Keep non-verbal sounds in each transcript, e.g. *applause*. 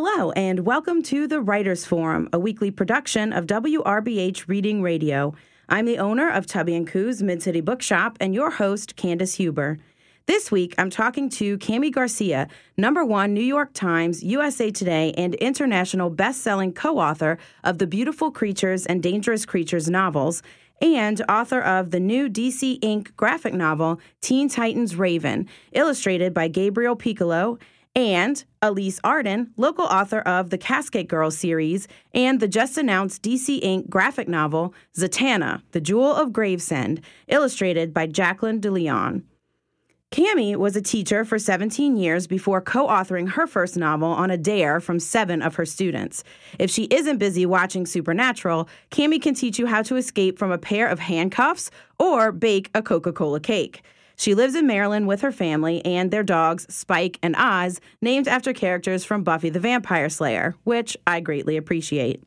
Hello, and welcome to the Writers Forum, a weekly production of WRBH Reading Radio. I'm the owner of Tubby and Coo's Mid City Bookshop and your host, Candace Huber. This week, I'm talking to Kami Garcia, number one New York Times, USA Today, and international best-selling co-author of the Beautiful Creatures and Dangerous Creatures novels, and author of the new DC Ink graphic novel Teen Titans Raven, illustrated by Gabriel Picolo and Elise Arden, local author of the Casket Girls series and the just announced DC Ink graphic novel Zatanna, The Jewel of Gravesend, illustrated by Jacqueline DeLeon. Kami was a teacher for 17 years before co authoring her first novel on a dare from seven of her students. If she isn't busy watching Supernatural, Kami can teach you how to escape from a pair of handcuffs or bake a Coca Cola cake. She lives in Maryland with her family and their dogs, Spike and Oz, named after characters from Buffy the Vampire Slayer, which I greatly appreciate.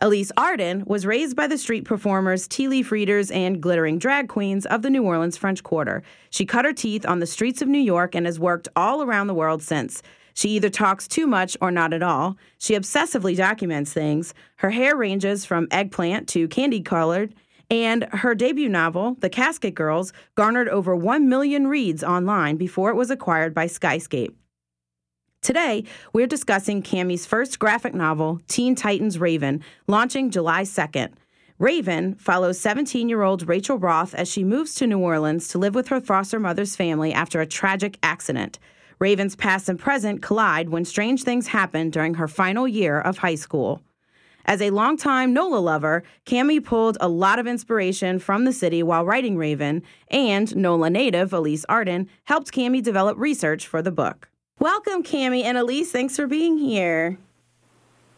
Elise Arden was raised by the street performers, tea leaf readers, and glittering drag queens of the New Orleans French Quarter. She cut her teeth on the streets of New York and has worked all around the world since. She either talks too much or not at all. She obsessively documents things. Her hair ranges from eggplant to candy colored, and her debut novel, The Casket Girls, garnered over 1 million reads online before it was acquired by Skyscape. Today, we're discussing Kami's first graphic novel, Teen Titans Raven, launching July 2nd. Raven follows 17 year old Rachel Roth as she moves to New Orleans to live with her foster mother's family after a tragic accident. Raven's past and present collide when strange things happen during her final year of high school. As a longtime NOLA lover, Kami pulled a lot of inspiration from the city while writing Raven, and NOLA native Elise Arden helped Kami develop research for the book. Welcome, Kami and Elise. Thanks for being here.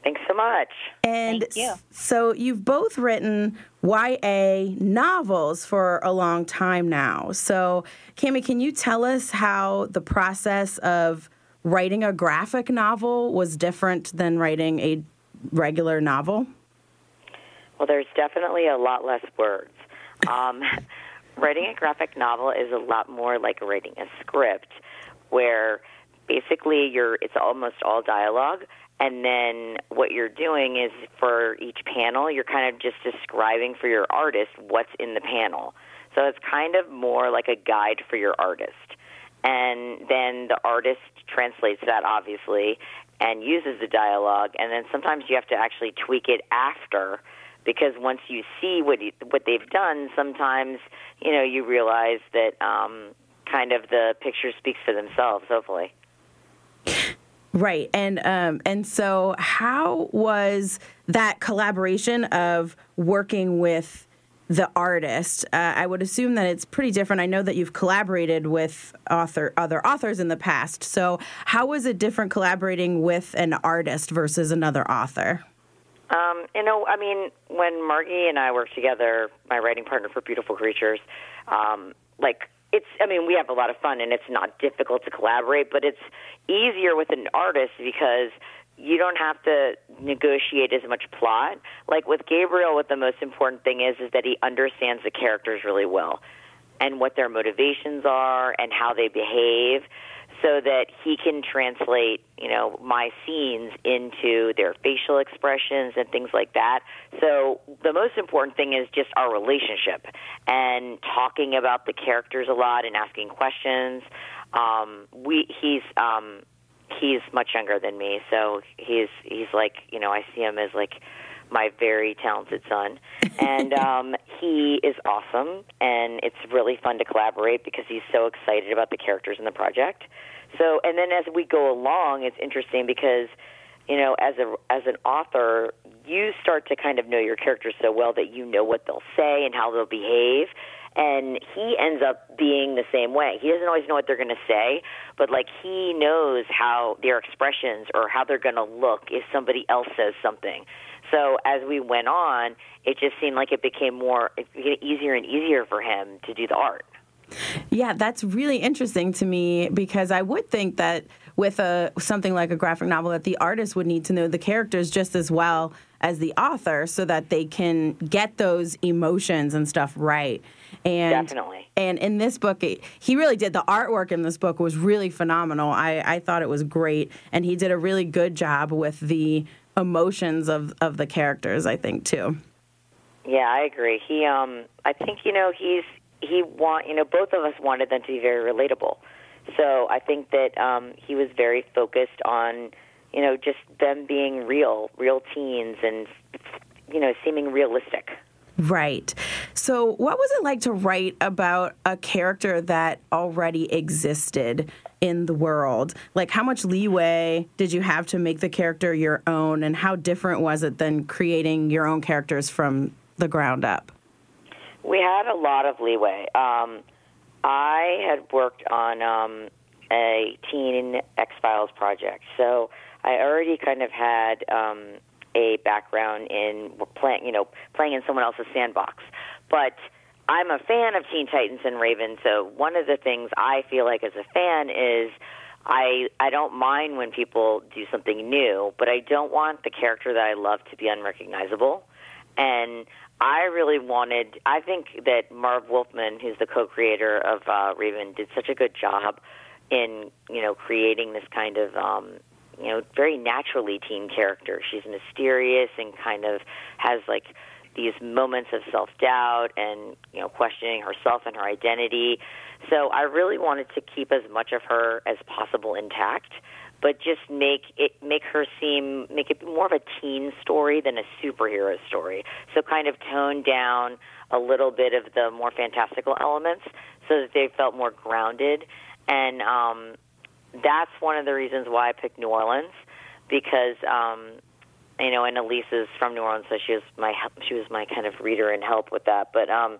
Thanks so much. And Thank you. so you've both written YA novels for a long time now. So, Kami, can you tell us how the process of writing a graphic novel was different than writing a regular novel? Well, there's definitely a lot less words. Um, *laughs* writing a graphic novel is a lot more like writing a script, where basically you're it's almost all dialogue, and then what you're doing is for each panel, you're kind of just describing for your artist what's in the panel. So it's kind of more like a guide for your artist. And then the artist translates that, obviously, and uses the dialogue, and then sometimes you have to actually tweak it after because once you see what you, what they've done, sometimes you know you realize that um, kind of the picture speaks for themselves. Hopefully, Right, and um, and so how was that collaboration of working with the artist? Uh, I would assume that it's pretty different. I know that you've collaborated with author other authors in the past. So how was it different collaborating with an artist versus another author? um, you know, I mean, when Margie and I worked together, my writing partner for Beautiful Creatures, um, like it's I mean, we have a lot of fun and it's not difficult to collaborate, but it's easier with an artist because you don't have to negotiate as much plot. Like with Gabriel, what the most important thing is is that he understands the characters really well and what their motivations are and how they behave so that he can translate, you know, my scenes into their facial expressions and things like that. So the most important thing is just our relationship and talking about the characters a lot and asking questions. Um, we he's um, he's much younger than me, so he's he's like you know I see him as like my very talented son, *laughs* and um, he is awesome, and it's really fun to collaborate because he's so excited about the characters in the project. So, and then as we go along, it's interesting because you know as a as an author, you start to kind of know your characters so well that you know what they'll say and how they'll behave. And he ends up being the same way. He doesn't always know what they're going to say, but like he knows how their expressions or how they're going to look if somebody else says something. So as we went on, it just seemed like it became more it became easier and easier for him to do the art. Yeah, that's really interesting to me because I would think that with a something like a graphic novel that the artist would need to know the characters just as well as the author so that they can get those emotions and stuff right. And Definitely. And in this book, it, he really did. The artwork in this book was really phenomenal. I, I thought it was great, and he did a really good job with the emotions of of the characters. I think too. Yeah, I agree. He, um, I think you know he's he want you know both of us wanted them to be very relatable. So I think that um, he was very focused on you know just them being real, real teens, and you know seeming realistic. Right. So, what was it like to write about a character that already existed in the world? Like, how much leeway did you have to make the character your own, and how different was it than creating your own characters from the ground up? We had a lot of leeway. Um, I had worked on um, a teen X Files project, so I already kind of had. Um, a background in playing, you know, playing in someone else's sandbox. But I'm a fan of Teen Titans and Raven, so one of the things I feel like as a fan is I I don't mind when people do something new, but I don't want the character that I love to be unrecognizable. And I really wanted. I think that Marv Wolfman, who's the co-creator of uh, Raven, did such a good job in you know creating this kind of um, you know, very naturally teen character. She's mysterious and kind of has like these moments of self doubt and you know questioning herself and her identity. So I really wanted to keep as much of her as possible intact, but just make it make her seem make it more of a teen story than a superhero story. So kind of tone down a little bit of the more fantastical elements so that they felt more grounded and um that's one of the reasons why I picked New Orleans because um, you know, and Elise is from New Orleans, so she was my she was my kind of reader and help with that. But um,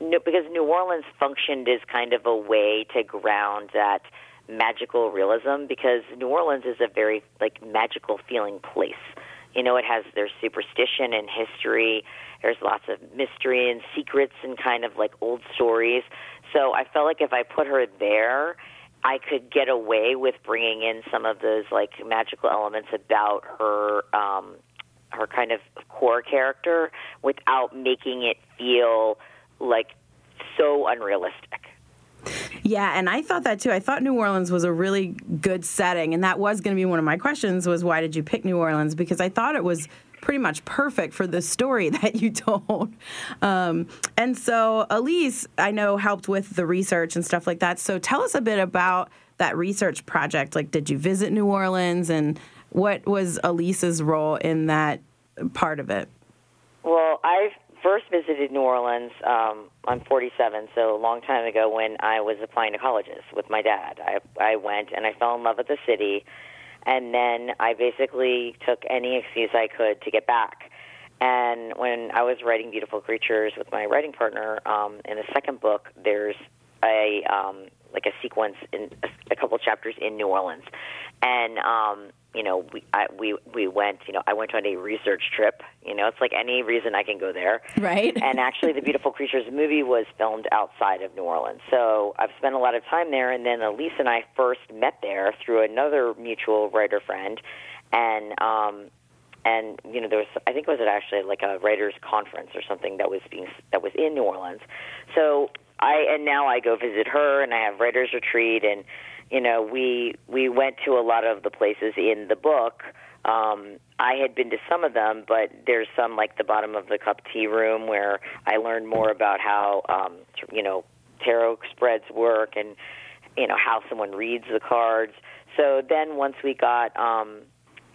no, because New Orleans functioned as kind of a way to ground that magical realism because New Orleans is a very like magical feeling place. You know, it has there's superstition and history. There's lots of mystery and secrets and kind of like old stories. So I felt like if I put her there I could get away with bringing in some of those like magical elements about her um, her kind of core character without making it feel like so unrealistic. Yeah, and I thought that too. I thought New Orleans was a really good setting, and that was going to be one of my questions: was why did you pick New Orleans? Because I thought it was pretty much perfect for the story *laughs* that you told. Um, and so, Elise, I know, helped with the research and stuff like that. So, tell us a bit about that research project. Like, did you visit New Orleans, and what was Elise's role in that part of it? Well, I first visited New Orleans. Um, I'm 47, so a long time ago when I was applying to colleges with my dad. I I went and I fell in love with the city and then I basically took any excuse I could to get back. And when I was writing Beautiful Creatures with my writing partner, um, in the second book, there's a um, like a sequence in a, a couple chapters in New Orleans, and um, you know, we I, we we went. You know, I went on a research trip. You know, it's like any reason I can go there. Right. and actually, the Beautiful Creatures movie was filmed outside of New Orleans, so I've spent a lot of time there. And then Elise and I first met there through another mutual writer friend, and um, and you know there was I think it was actually like a writers conference or something that was being that was in New Orleans. So I and now I go visit her, and I have writers retreat and you know, we we went to a lot of the places in the book. Um, I had been to some of them, but there's some like the bottom of the cup tea room where I learned more about how um, you know tarot spreads work and you know how someone reads the cards. So then once we got um,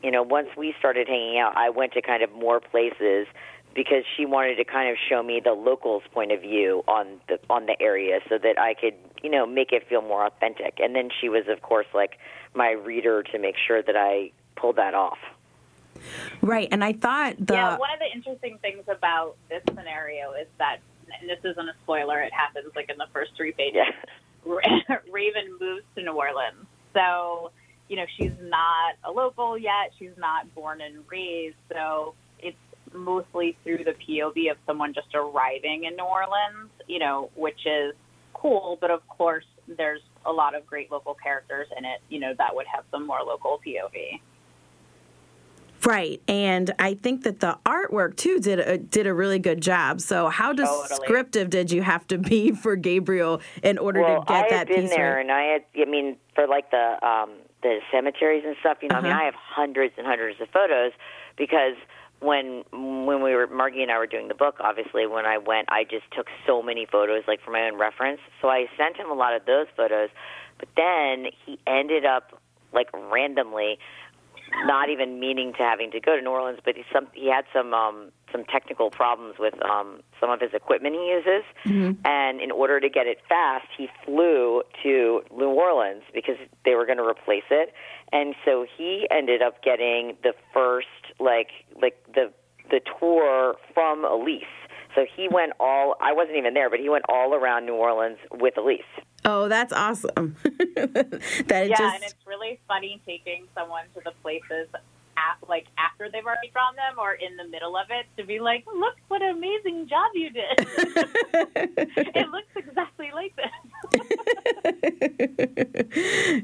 you know once we started hanging out, I went to kind of more places because she wanted to kind of show me the locals' point of view on the on the area so that I could you know make it feel more authentic. And then she was of course like my reader to make sure that I pulled that off. Right, and I thought the yeah. One of the interesting things about this scenario is that, and this isn't a spoiler. It happens like in the first three pages. Yeah. *laughs* Raven moves to New Orleans, so you know she's not a local yet. She's not born and raised, so it's mostly through the POV of someone just arriving in New Orleans. You know, which is cool, but of course there's a lot of great local characters in it. You know, that would have some more local POV. Right, and I think that the artwork too did a, did a really good job. So, how descriptive did you have to be *laughs* for Gabriel in order well, to get I that piece? Well, I had been there, right? and I had. I mean, for like the um, the cemeteries and stuff. You know, uh-huh. I mean, uh-huh. I have hundreds and hundreds of photos because when when we were Margie and I were doing the book, obviously when I went, I just took so many photos like for my own reference. So I sent him a lot of those photos, but then he ended up like randomly not even meaning to having to go to New Orleans, but he some he had some um some technical problems with um some of his equipment he uses, mm-hmm. and in order to get it fast, he flew to New Orleans because they were going to replace it, and so he ended up getting the first like like the the tour from Elise. So he went all I wasn't even there, but he went all around New Orleans with Elise. Oh, that's awesome. *laughs* that yeah, just... and it's really funny taking someone to the places at, like after they've already drawn them or in the middle of it to be like, look what an amazing job you did. *laughs* it looks exactly like this.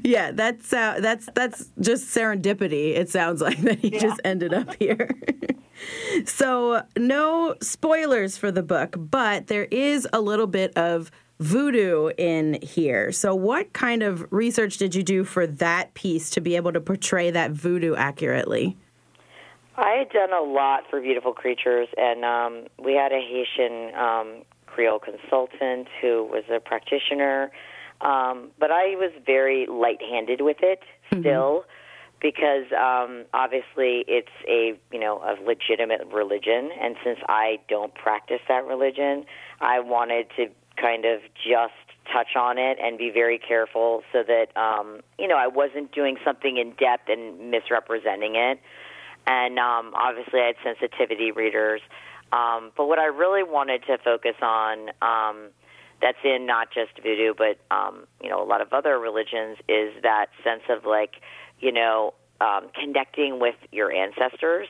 *laughs* yeah, that's uh, that's that's just serendipity. It sounds like that he yeah. just ended up here. so, no spoilers for the book, but there is a little bit of voodoo in here. So, what kind of research did you do for that piece to be able to portray that voodoo accurately? I had done a lot for Beautiful Creatures, and um, we had a Haitian um, Creole consultant who was a practitioner. Um, but I was very light-handed with it mm-hmm. still, mm-hmm. because um, obviously it's a you know a legitimate religion, and since I don't practice that religion, I wanted to kind of just touch on it and be very careful so that um, you know I wasn't doing something in depth and misrepresenting it. And um, obviously, I had sensitivity readers. Um, but what I really wanted to focus on, um, that's in not just voodoo, but um, you know a lot of other religions, is that sense of like, you know, um, connecting with your ancestors.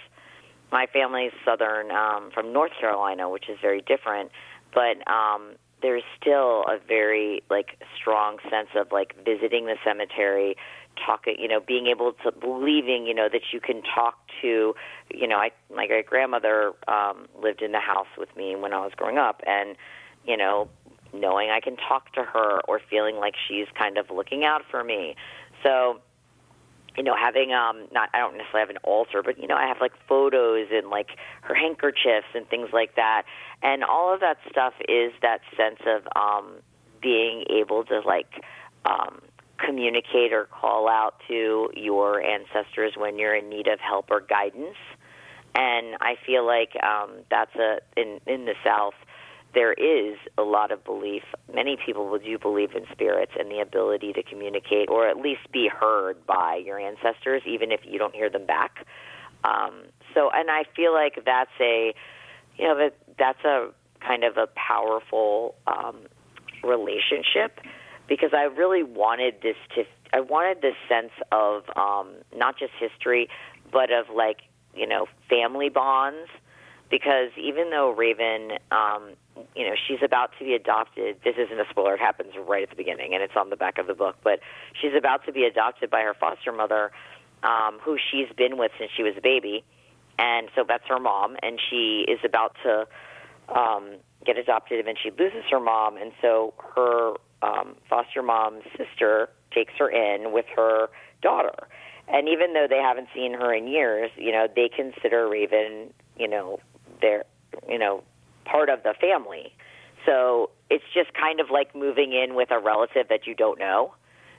My family's southern um, from North Carolina, which is very different, but um, there's still a very like strong sense of like visiting the cemetery talking you know being able to believing you know that you can talk to you know i my great grandmother um lived in the house with me when i was growing up and you know knowing i can talk to her or feeling like she's kind of looking out for me. So you know, having um not I don't necessarily have an altar, but you know, I have like photos and like her handkerchiefs and things like that. And all of that stuff is that sense of um being able to like um communicate or call out to your ancestors when you're in need of help or guidance. And I feel like um that's a in in the south there is a lot of belief. Many people do believe in spirits and the ability to communicate or at least be heard by your ancestors, even if you don't hear them back. Um, so, and I feel like that's a, you know, that that's a kind of a powerful um, relationship because I really wanted this to, I wanted this sense of um, not just history, but of like, you know, family bonds because even though Raven, um, you know, she's about to be adopted. This isn't a spoiler; it happens right at the beginning, and it's on the back of the book. But she's about to be adopted by her foster mother, um, who she's been with since she was a baby, and so that's her mom. And she is about to um, get adopted, and she loses her mom, and so her um, foster mom's sister takes her in with her daughter. And even though they haven't seen her in years, you know, they consider Raven, you know, they're you know part of the family. So it's just kind of like moving in with a relative that you don't know.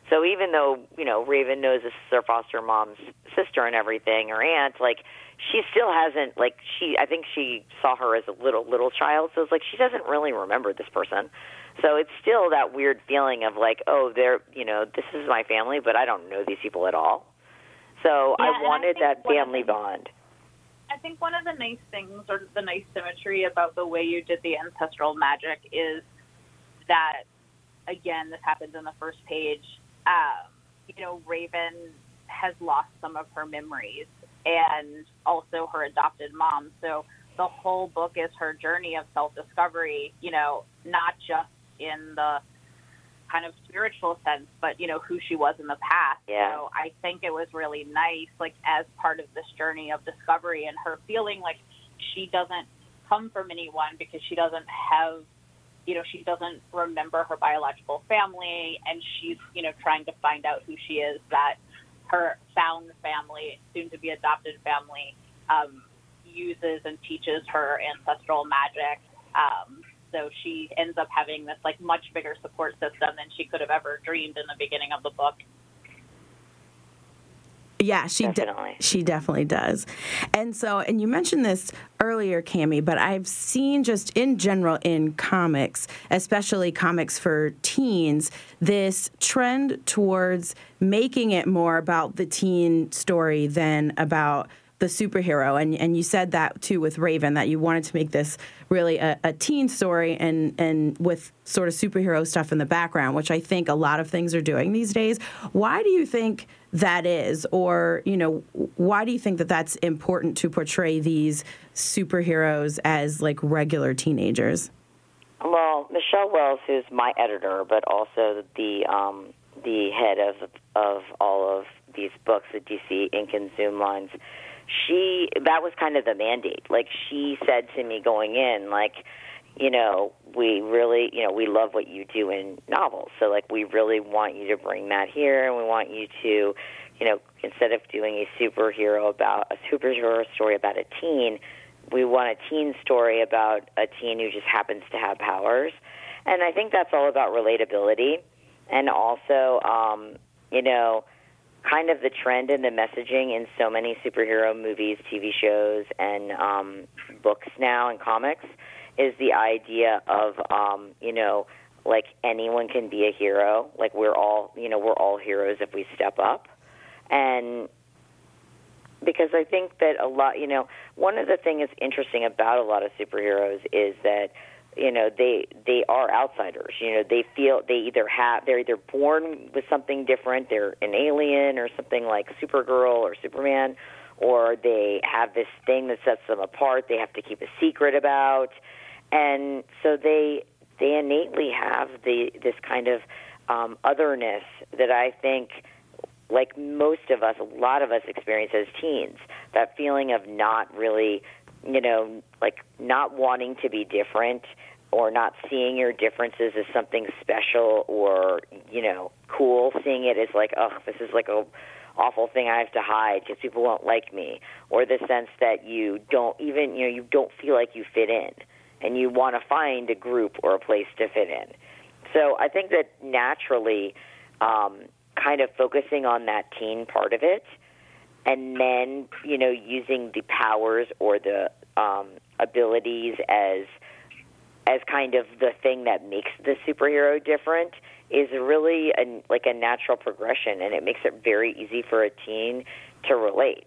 So even though you know Raven knows this is her foster mom's sister and everything, or aunt, like she still hasn't like she. I think she saw her as a little little child, so it's like she doesn't really remember this person. So it's still that weird feeling of like, oh, they're you know this is my family, but I don't know these people at all. So yeah, I wanted I that family bond. I think one of the nice things, or the nice symmetry about the way you did the ancestral magic, is that again, this happens in the first page. Um, you know, Raven has lost some of her memories, and also her adopted mom. So the whole book is her journey of self discovery. You know, not just in the kind of spiritual sense, but you know who she was in the past. Yeah. So I think it was really nice, like as part of this journey of discovery and her feeling like she doesn't come from anyone because she doesn't have, you know, she doesn't remember her biological family, and she's you know trying to find out who she is. That her found family, soon to be adopted family, um, uses and teaches her ancestral magic. Um, so she ends up having this like much bigger support system than she could have ever dreamed in the beginning of the book. Yeah, she de- Definitely. she definitely does. And so, and you mentioned this earlier, Kami, but I've seen just in general in comics, especially comics for teens, this trend towards making it more about the teen story than about the superhero. And and you said that too with Raven that you wanted to make this really a, a, teen story and and with sort of superhero stuff in the background which I think a lot of things are doing these days. Why do you think that is? Or you know why do you think that that's important to portray these superheroes as like regular teenagers? Well Michelle Wells who's my editor but also the um, the head of of all of these books the DC Ink and Zoom lines she that was kind of the mandate. Like she said to me going in, like, you know, we really, you know, we love what you do in novels. So like we really want you to bring that here and we want you to, you know, instead of doing a superhero about a superhero story about a teen, we want a teen story about a teen who just happens to have powers. And I think that's all about relatability and also um, you know, kind of the trend and the messaging in so many superhero movies, TV shows, and um, books now and comics is the idea of um, you know like anyone can be a hero. Like we're all you know we're all heroes if we step up, and because I think that a lot you know one of the things that's interesting about a lot of superheroes is that you know they they are outsiders. You know they feel they either have they're either born with something different they're an alien or something like supergirl or superman or they have this thing that sets them apart they have to keep a secret about. And so they they innately have the this kind of um otherness that i think like most of us a lot of us experience as teens. That feeling of not really you know, like not wanting to be different or not seeing your differences as something special or, you know, cool, seeing it as like, oh, this is like a awful thing I have to hide because people won't like me, or the sense that you don't even, you know, you don't feel like you fit in and you want to find a group or a place to fit in. So I think that naturally, um, kind of focusing on that teen part of it and then you know using the powers or the um, abilities as as kind of the thing that makes the superhero different is really a, like a natural progression, and it makes it very easy for a teen to relate.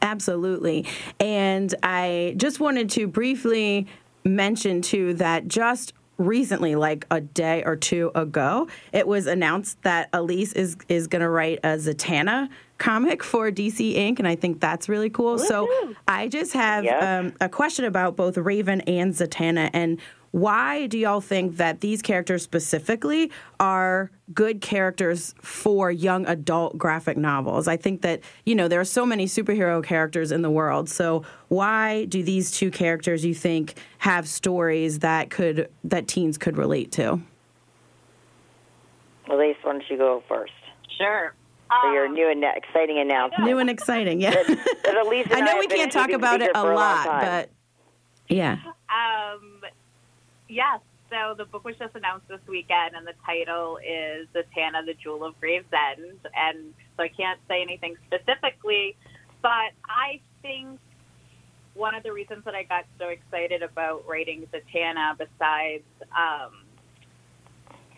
Absolutely, and I just wanted to briefly mention too that just recently, like a day or two ago, it was announced that Elise is is going to write a Zatanna comic for DC Ink, and I think that's really cool. Woo-hoo. So I just have yep. um, a question about both Raven and Zatanna, and why do y'all think that these characters specifically are good characters for young adult graphic novels? I think that, you know, there are so many superhero characters in the world. So why do these two characters you think have stories that could that teens could relate to? Elise, why don't you go first? Sure. For your new and exciting announcement. New and exciting, yeah. that, that Elise I know I we can't talk about it a lot, a but yeah. Um, yes. So the book was just announced this weekend, and the title is Zatanna, the Jewel of Gravesend. And so I can't say anything specifically, but I think one of the reasons that I got so excited about writing Zatanna, besides um,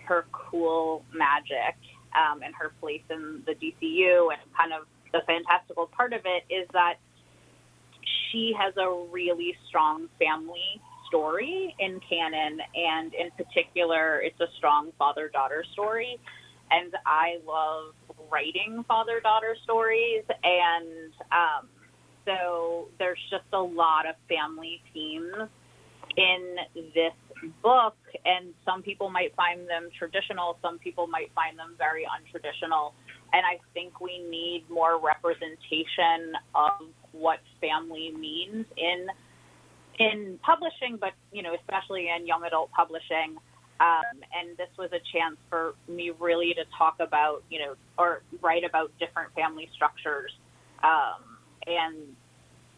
her cool magic um, and her place in the DCU and kind of the fantastical part of it, is that she has a really strong family story in canon, and in particular, it's a strong father daughter story. And I love writing father daughter stories, and um, so there's just a lot of family themes in this book, and some people might find them traditional, some people might find them very untraditional. And I think we need more representation of what family means in in publishing, but you know, especially in young adult publishing. Um, and this was a chance for me really to talk about, you know, or write about different family structures um, and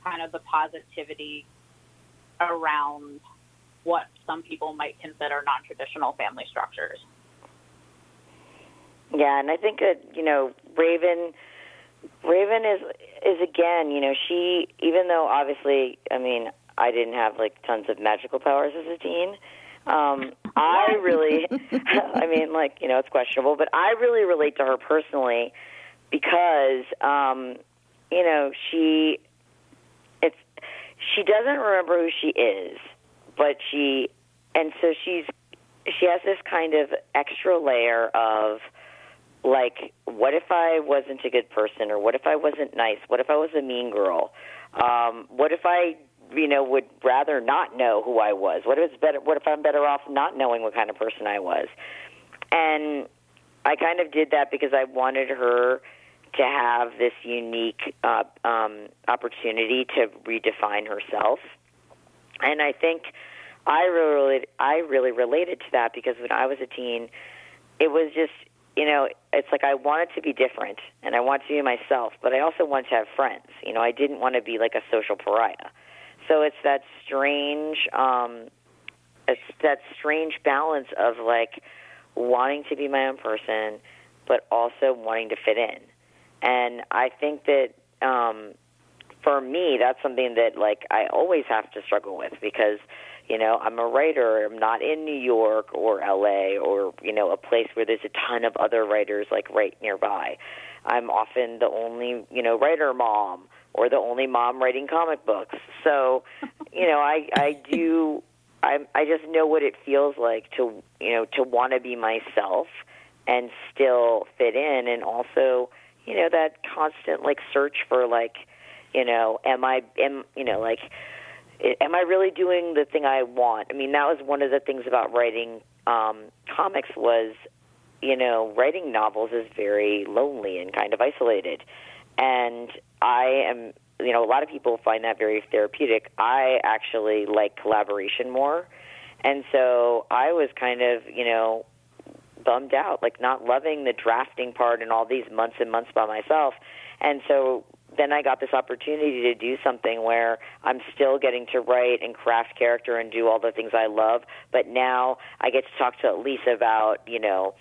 kind of the positivity around what some people might consider non-traditional family structures. Yeah, and I think that you know Raven, Raven is is again, you know, she even though obviously, I mean, I didn't have like tons of magical powers as a teen. Um, I *laughs* really, *laughs* I mean, like you know, it's questionable, but I really relate to her personally because, um, you know, she, it's, she doesn't remember who she is, but she, and so she's, she has this kind of extra layer of like what if i wasn't a good person or what if i wasn't nice what if i was a mean girl? Um what if i you know would rather not know who i was? What if it's better what if i'm better off not knowing what kind of person i was? And i kind of did that because i wanted her to have this unique uh, um, opportunity to redefine herself and i think i really i really related to that because when i was a teen it was just you know, it's like I wanted to be different and I wanted to be myself, but I also wanted to have friends. You know, I didn't want to be like a social pariah. So it's that strange, um, it's that strange balance of like wanting to be my own person, but also wanting to fit in. And I think that um, for me, that's something that like I always have to struggle with because you know, I'm a writer. I'm not in New York or LA or, you know, a place where there's a ton of other writers like right nearby. I'm often the only, you know, writer mom or the only mom writing comic books. So, *laughs* you know, I I do I I just know what it feels like to, you know, to want to be myself and still fit in and also, you know, that constant like search for like, you know, am I am, you know, like am I really doing the thing I want? I mean, that was one of the things about writing um, comics was, you know, writing novels is very lonely and kind of isolated. And I am, you know, a lot of people find that very therapeutic. I actually like collaboration more. And so I was kind of, you know, bummed out, like not loving the drafting part and all these months and months by myself. And so then I got this opportunity to do something where I'm still getting to write and craft character and do all the things I love, but now I get to talk to Lisa about, you know,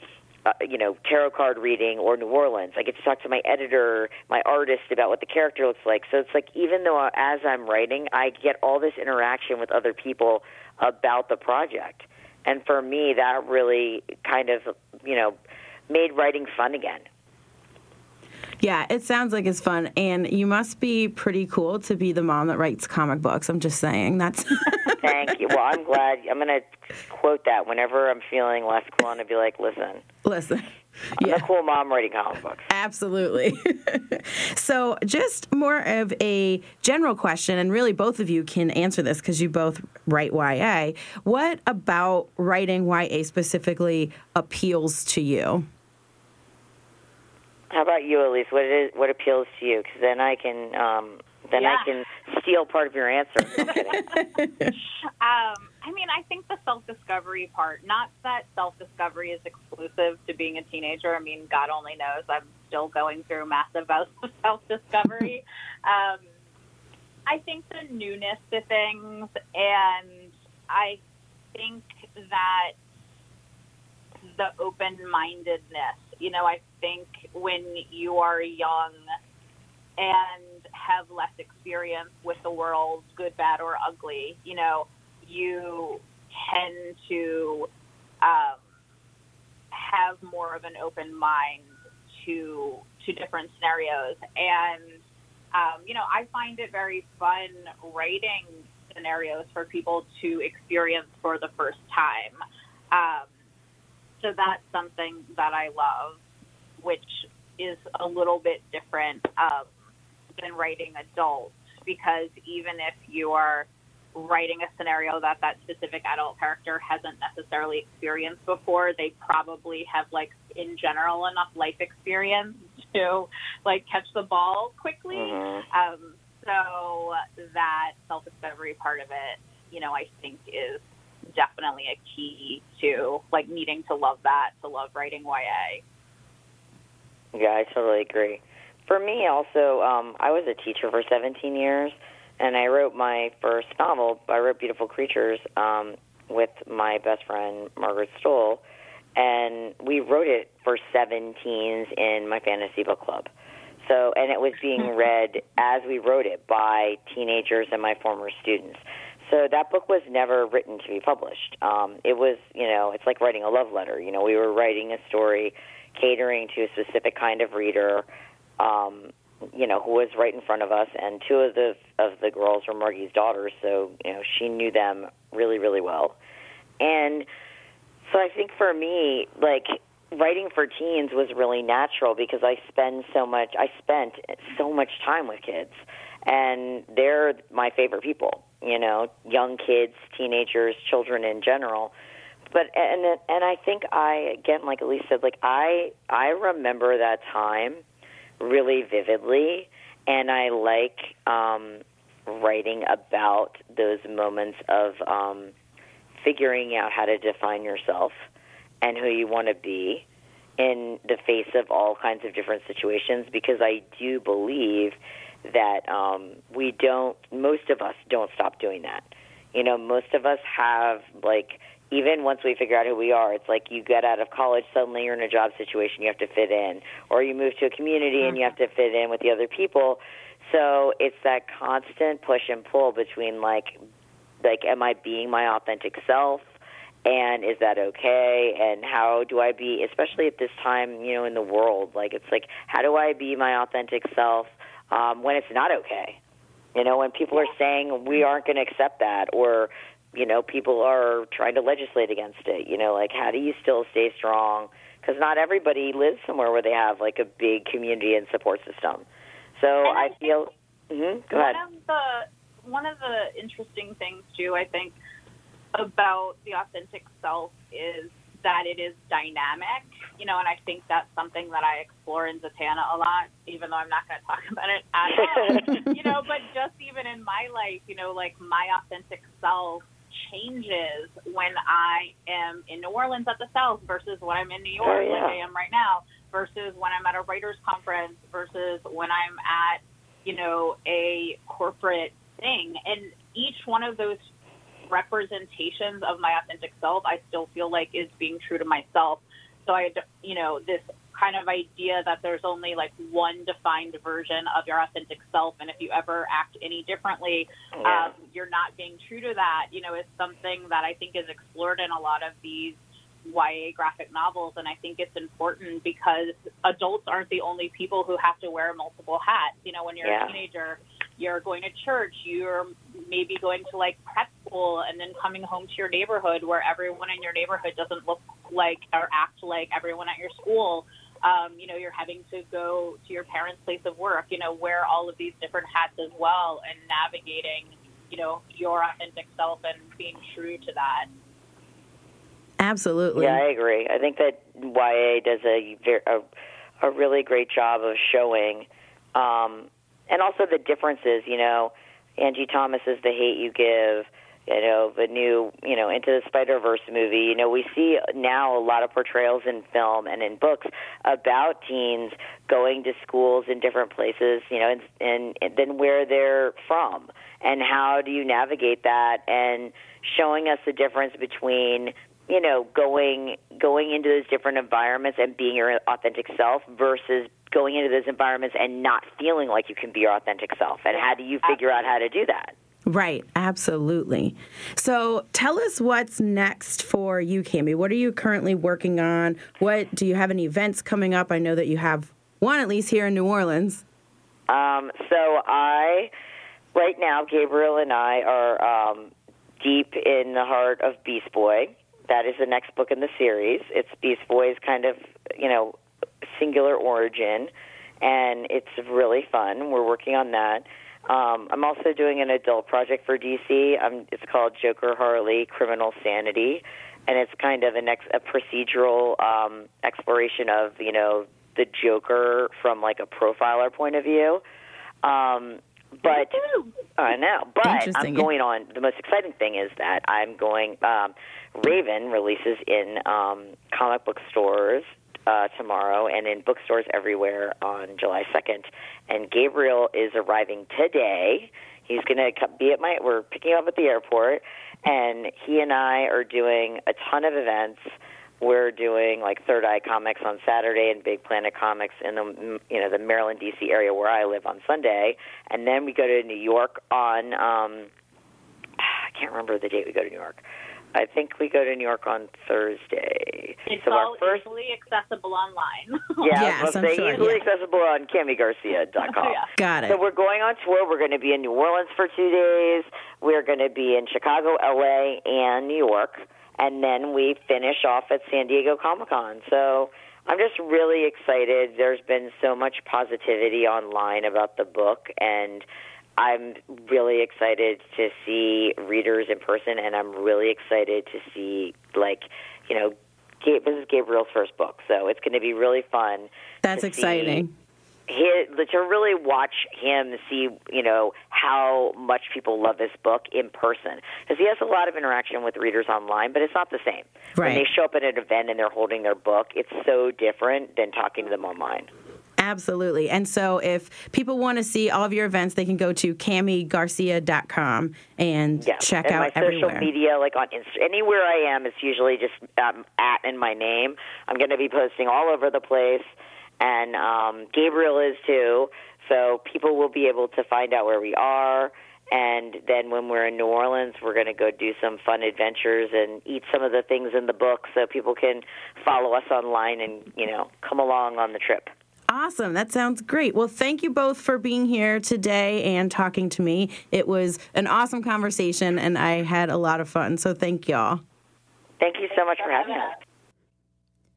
uh, you know, tarot card reading or New Orleans. I get to talk to my editor, my artist about what the character looks like. So it's like even though as I'm writing, I get all this interaction with other people about the project. And for me, that really kind of, you know, made writing fun again. Yeah, it sounds like it's fun, and you must be pretty cool to be the mom that writes comic books. I'm just saying that's. *laughs* Thank you. Well, I'm glad. I'm going to quote that whenever I'm feeling less cool, and to be like, listen, listen. I'm yeah. a cool mom writing comic books. Absolutely. *laughs* so, just more of a general question, and really both of you can answer this because you both write YA. What about writing YA specifically appeals to you? How about you, Elise? What is what appeals to you? Because then I can um, then yeah. I can steal part of your answer. *laughs* um, I mean, I think the self discovery part. Not that self discovery is exclusive to being a teenager. I mean, God only knows. I'm still going through massive bouts of self discovery. *laughs* um, I think the newness to things, and I think that the open mindedness. You know, I think when you are young and have less experience with the world, good, bad, or ugly, you know, you tend to um, have more of an open mind to to different scenarios. And um, you know, I find it very fun writing scenarios for people to experience for the first time. Um, so that's something that I love which is a little bit different um, than writing adults because even if you are writing a scenario that that specific adult character hasn't necessarily experienced before. They probably have like in general enough life experience *laughs* to like catch the ball quickly. Mhm. Um, so that self discovery part of it, you know, I think is definitely a key to like needing to love that, to love writing YA. Yeah, I totally agree. For me, also, um, I was a teacher for 17 years, and I wrote my first novel. I wrote Beautiful Creatures um, with my best friend Margaret Stohl, and we wrote it for 17s in my fantasy book club. So, and it was being *laughs* read as we wrote it by teenagers and my former students. So that book was never written to be published. Um, it was, you know, it's like writing a love letter. You know, we were writing a story catering to a specific kind of reader, um, you know, who was right in front of us. And two of the of the girls were Margie's daughters, so you know, she knew them really, really well. And so I think for me, like writing for teens was really natural because I spend so much. I spent so much time with kids, and they're my favorite people. You know, young kids, teenagers, children in general. But and and I think I again like Elise said like I I remember that time really vividly and I like um writing about those moments of um figuring out how to define yourself and who you want to be in the face of all kinds of different situations because I do believe that um we don't most of us don't stop doing that. You know, most of us have like even once we figure out who we are, it's like you get out of college, suddenly you're in a job situation, you have to fit in, or you move to a community and you have to fit in with the other people. So it's that constant push and pull between like, like, am I being my authentic self? And is that okay? And how do I be, especially at this time, you know, in the world? Like, it's like, how do I be my authentic self um, when it's not okay? You know, when people are saying we aren't going to accept that, or you know, people are trying to legislate against it. You know, like how do you still stay strong? Because not everybody lives somewhere where they have like a big community and support system. So And I I feel. hmm go one ahead. of the one of the interesting things too, I think, about the authentic self is that it is dynamic. You know, and I think that's something that I explore in Zatanna a lot, even though I'm not going to talk about it at *laughs* all. you know, but just even in my life, you know, like my authentic self changes when I am in New Orleans at the South versus when I'm in New oh, York, Oh, yeah. like I am right now, versus when I'm at a writers conference versus when I'm at, you know, a corporate thing. And each one of those representations of my authentic self, I still feel like is being true to myself. So I, you know, this kind of idea that there's only like one defined version of your authentic self, and if you ever act any differently, Yeah. um, you're not being true to that. You know, is something that I think is explored in a lot of these YA graphic novels, and I think it's important because adults aren't the only people who have to wear multiple hats. You know, when you're Yeah. a teenager, you're going to church, you're maybe going to like prep school, and then coming home to your neighborhood where everyone in your neighborhood doesn't look like or act like everyone at your school. Um, you know, you're having to go to your parents' place of work, you know, wear all of these different hats as well and navigating, you know, your authentic self and being true to that. Absolutely. Yeah, I agree. I think that YA does a ver- a, a really great job of showing, um, and also the differences. You know, Angie Thomas's "The Hate You Give." You know, the new, you know, Into the Spider Verse movie. You know, we see now a lot of portrayals in film and in books about teens going to schools in different places. You know, and, and, and then where they're from, and how do you navigate that, and showing us the difference between you know, going going into those different environments and being your authentic self versus going into those environments and not feeling like you can be your authentic self. And how do you figure out how to do that? Right, absolutely. So tell us what's next for you, Kami. What are you currently working on? What do you have any events coming up? I know that you have one at least here in New Orleans. Um, so I, right now, Gabriel and I are um, deep in the heart of Beast Boy. That is the next book in the series. It's Beast Boy's kind of, you know, singular origin, and it's really fun. We're working on that. Um, I'm also doing an adult project for DC. Um, it's called Joker Harley Criminal Sanity, and it's kind of an ex- a procedural um, exploration of you know the Joker from like a profiler point of view. Um, but *laughs* I know, but I'm going on. The most exciting thing is that I'm going. Um, Raven releases in um, comic book stores uh, tomorrow and in bookstores everywhere on July 2nd. And Gabriel is arriving today. He's going to be at my. We're picking up at the airport, and he and I are doing a ton of events. We're doing like Third Eye Comics on Saturday and Big Planet Comics in the you know the Maryland D.C. area where I live on Sunday, and then we go to New York on. Um, *sighs* I can't remember the date we go to New York. I think we go to New York on Thursday. It's so all our first, easily accessible online. *laughs* yeah, Yes, I was I'm gonna say sure, easily yeah. accessible on KamiGarcia.com. *laughs* Yeah. Got it. So we're going on tour. We're going to be in New Orleans for two days. We're going to be in Chicago, LA, and New York, and then we finish off at San Diego Comic Con. So I'm just really excited. There's been so much positivity online about the book, and I'm really excited to see readers in person, and I'm really excited to see like you know. This is Gabriel's first book, so it's going to be really fun. That's exciting. His, to really watch him see, you know, how much people love this book in person. Because he has a lot of interaction with readers online, but it's not the same. When they show up at an event and they're holding their book, it's so different than talking to them online. Absolutely. And so if people want to see all of your events, they can go to KamiGarcia.com and Yeah, check and out my social media, like on Insta, anywhere I am, it's usually just um, at and my name. I'm going to be posting all over the place, and um, Gabriel is too. So people will be able to find out where we are. And then when we're in New Orleans, we're going to go do some fun adventures and eat some of the things in the book, so people can follow us online and you know come along on the trip. Awesome. That sounds great. Well, thank you both for being here today and talking to me. It was an awesome conversation and I had a lot of fun. So thank y'all. Thank you so much for having us.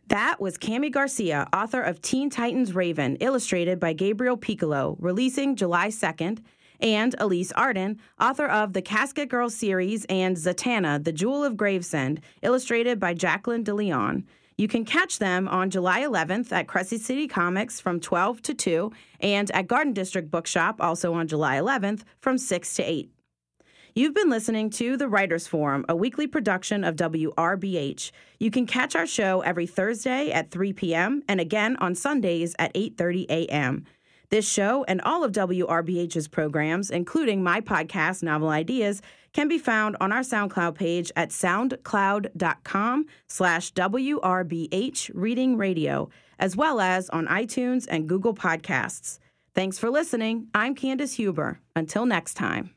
That was Kami Garcia, author of Teen Titans Raven, illustrated by Gabriel Picolo, releasing July 2nd, and Alys Arden, author of the Casket Girl series and Zatanna, The Jewel of Gravesend, illustrated by Jacqueline DeLeon. You can catch them on July 11th at Crescent City Comics from 12 to 2 and at Garden District Bookshop also on July 11th from 6 to 8. You've been listening to The Writers Forum, a weekly production of WRBH. You can catch our show every Thursday at 3 p.m. and again on Sundays at 8:30 a.m. This show and all of WRBH's programs, including my podcast, Novel Ideas, can be found on our SoundCloud page at soundcloud.com slash WRBH Reading Radio, as well as on iTunes and Google Podcasts. Thanks for listening. I'm Candace Huber. Until next time.